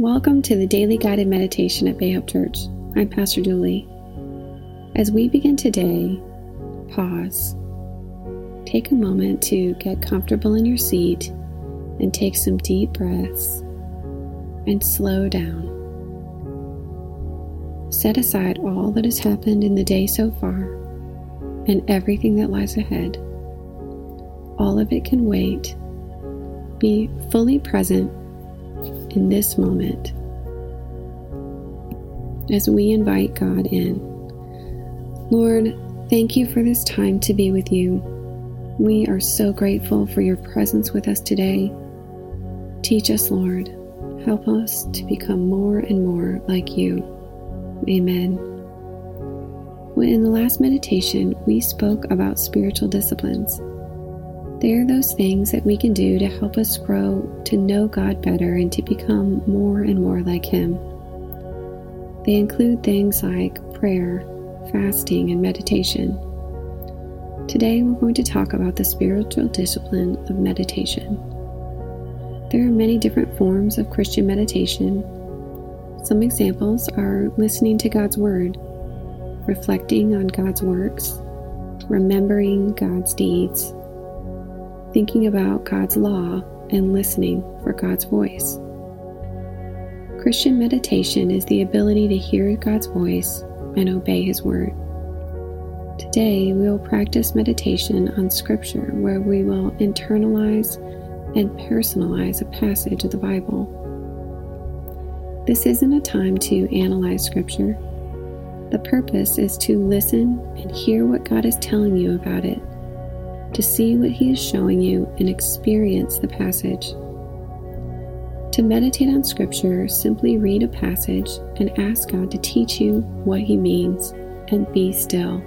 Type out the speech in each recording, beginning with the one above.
Welcome to the daily guided meditation at Bay Hope Church. I'm Pastor Julie. As we begin today, pause. Take a moment to get comfortable in your seat and take some deep breaths and slow down. Set aside all that has happened in the day so far and everything that lies ahead. All of it can wait. Be fully present in this moment as we invite God in. Lord, thank you for this time to be with you. We are so grateful for your presence with us today. Teach us, Lord. Help us to become more and more like you. Amen. Well, in the last meditation, we spoke about spiritual disciplines. They are those things that we can do to help us grow to know God better and to become more and more like Him. They include things like prayer, fasting, and meditation. Today we're going to talk about the spiritual discipline of meditation. There are many different forms of Christian meditation. Some examples are listening to God's Word, reflecting on God's works, remembering God's deeds, thinking about God's law and listening for God's voice. Christian meditation is the ability to hear God's voice and obey His word. Today, we will practice meditation on Scripture where we will internalize and personalize a passage of the Bible. This isn't a time to analyze Scripture. The purpose is to listen and hear what God is telling you about it to see what He is showing you and experience the passage. To meditate on Scripture, simply read a passage and ask God to teach you what He means and be still.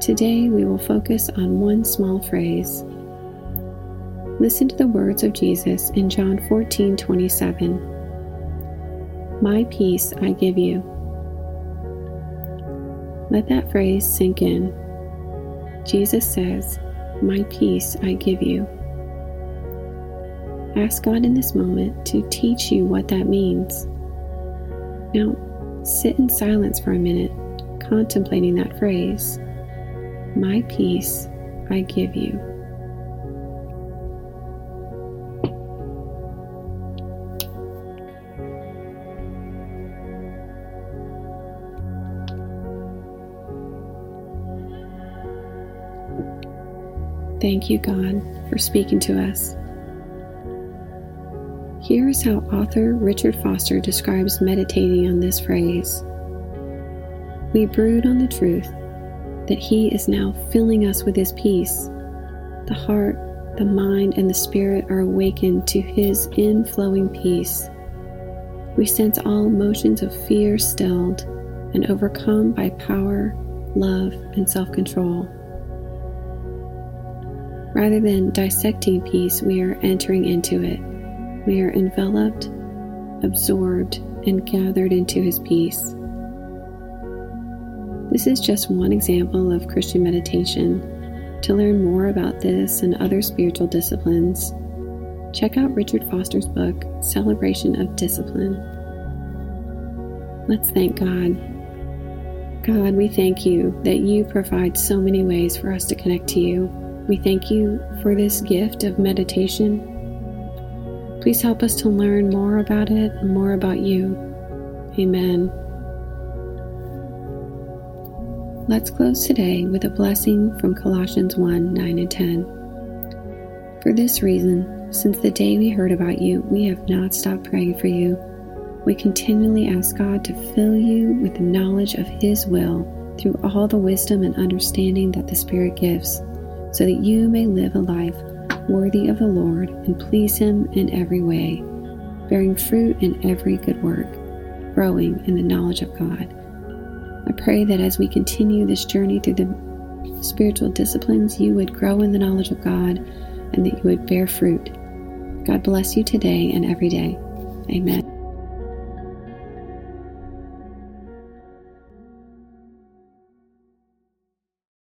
Today we will focus on one small phrase. Listen to the words of Jesus in John 14 27. My peace I give you. Let that phrase sink in Jesus says, My peace I give you. Ask God in this moment to teach you what that means. Now, sit in silence for a minute, contemplating that phrase. My peace I give you. Thank you, God, for speaking to us. Here is how author Richard Foster describes meditating on this phrase We brood on the truth that He is now filling us with His peace. The heart, the mind, and the spirit are awakened to His inflowing peace. We sense all emotions of fear stilled and overcome by power, love, and self control. Rather than dissecting peace, we are entering into it. We are enveloped, absorbed, and gathered into His peace. This is just one example of Christian meditation. To learn more about this and other spiritual disciplines, check out Richard Foster's book, Celebration of Discipline. Let's thank God. God, we thank you that you provide so many ways for us to connect to you. We thank you for this gift of meditation. Please help us to learn more about it and more about you. Amen. Let's close today with a blessing from Colossians 1 9 and 10. For this reason, since the day we heard about you, we have not stopped praying for you. We continually ask God to fill you with the knowledge of His will through all the wisdom and understanding that the Spirit gives so that you may live a life worthy of the Lord and please Him in every way, bearing fruit in every good work, growing in the knowledge of God. I pray that as we continue this journey through the spiritual disciplines, you would grow in the knowledge of God and that you would bear fruit. God bless you today and every day. Amen.